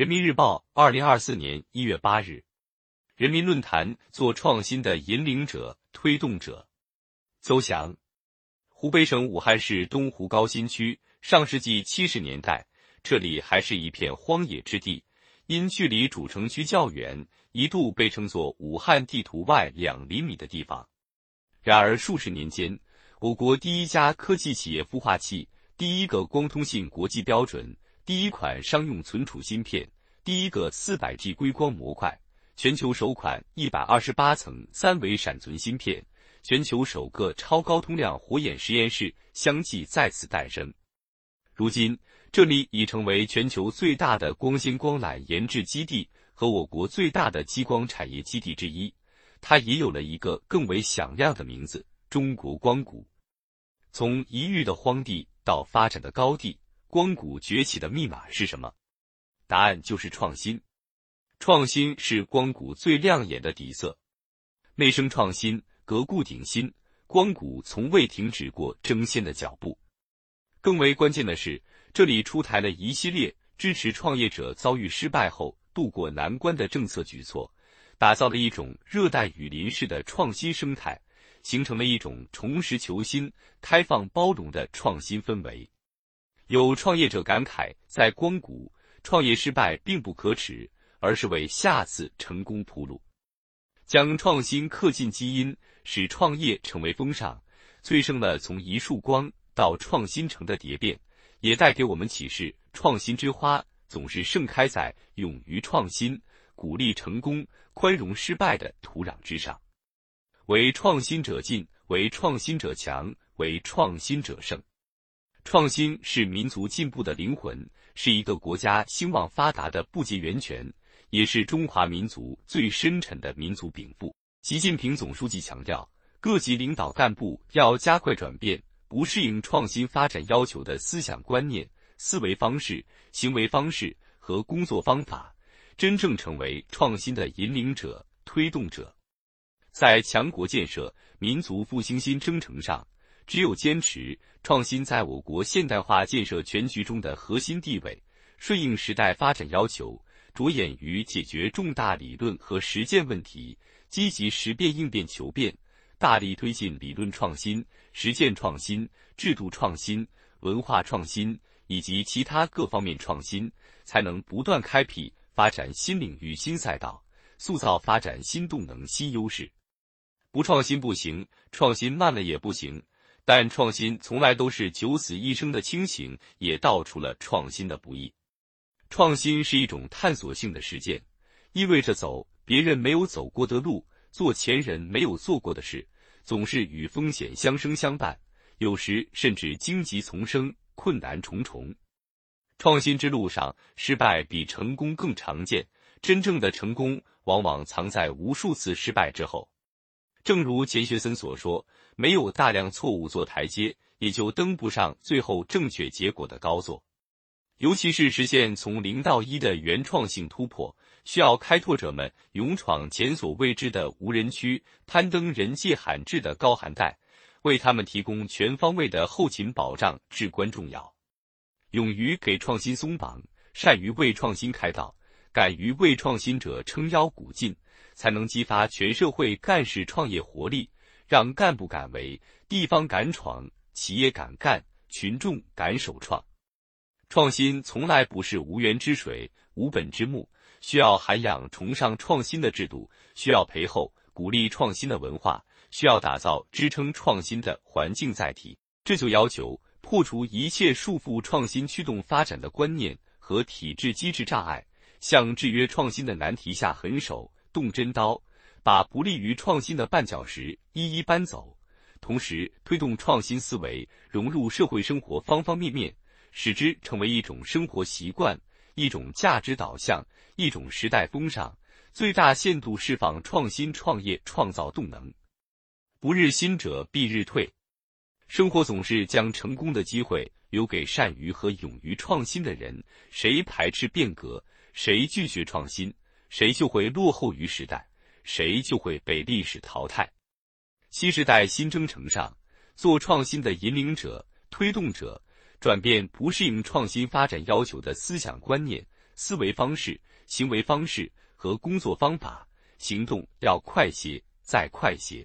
人民日报，二零二四年一月八日。人民论坛做创新的引领者、推动者。邹翔，湖北省武汉市东湖高新区，上世纪七十年代，这里还是一片荒野之地，因距离主城区较远，一度被称作武汉地图外两厘米的地方。然而数十年间，我国第一家科技企业孵化器、第一个光通信国际标准、第一款商用存储芯片、第一个四百 G 硅光模块。全球首款一百二十八层三维闪存芯片，全球首个超高通量火眼实验室相继在此诞生。如今，这里已成为全球最大的光纤光缆研制基地和我国最大的激光产业基地之一。它也有了一个更为响亮的名字——中国光谷。从一域的荒地到发展的高地，光谷崛起的密码是什么？答案就是创新。创新是光谷最亮眼的底色，内生创新，革故鼎新，光谷从未停止过争先的脚步。更为关键的是，这里出台了一系列支持创业者遭遇失败后渡过难关的政策举措，打造了一种热带雨林式的创新生态，形成了一种重拾求新、开放包容的创新氛围。有创业者感慨，在光谷创业失败并不可耻。而是为下次成功铺路，将创新刻进基因，使创业成为风尚，催生了从一束光到创新城的蝶变，也带给我们启示：创新之花总是盛开在勇于创新、鼓励成功、宽容失败的土壤之上。为创新者进，为创新者强，为创新者胜。创新是民族进步的灵魂，是一个国家兴旺发达的不竭源泉。也是中华民族最深沉的民族禀赋。习近平总书记强调，各级领导干部要加快转变不适应创新发展要求的思想观念、思维方式、行为方式和工作方法，真正成为创新的引领者、推动者。在强国建设、民族复兴新征程上，只有坚持创新在我国现代化建设全局中的核心地位，顺应时代发展要求。着眼于解决重大理论和实践问题，积极识变应变求变，大力推进理论创新、实践创新、制度创新、文化创新以及其他各方面创新，才能不断开辟发展新领域新赛道，塑造发展新动能新优势。不创新不行，创新慢了也不行，但创新从来都是九死一生的清醒，也道出了创新的不易。创新是一种探索性的实践，意味着走别人没有走过的路，做前人没有做过的事，总是与风险相生相伴，有时甚至荆棘丛生，困难重重。创新之路上，失败比成功更常见，真正的成功往往藏在无数次失败之后。正如钱学森所说：“没有大量错误做台阶，也就登不上最后正确结果的高座。”尤其是实现从零到一的原创性突破，需要开拓者们勇闯前所未知的无人区，攀登人迹罕至的高寒带，为他们提供全方位的后勤保障至关重要。勇于给创新松绑，善于为创新开道，敢于为创新者撑腰鼓劲，才能激发全社会干事创业活力，让干部敢为，地方敢闯，企业敢干，群众敢首创。创新从来不是无源之水、无本之木，需要涵养崇尚创新的制度，需要培厚鼓励创新的文化，需要打造支撑创新的环境载体。这就要求破除一切束缚创新驱动发展的观念和体制机制障碍，向制约创新的难题下狠手动真刀，把不利于创新的绊脚石一一搬走，同时推动创新思维融入社会生活方方面面。使之成为一种生活习惯，一种价值导向，一种时代风尚，最大限度释放创新创业创造动能。不日新者必日退，生活总是将成功的机会留给善于和勇于创新的人。谁排斥变革，谁拒绝创新，谁就会落后于时代，谁就会被历史淘汰。新时代新征程上，做创新的引领者、推动者。转变不适应创新发展要求的思想观念、思维方式、行为方式和工作方法，行动要快些，再快些。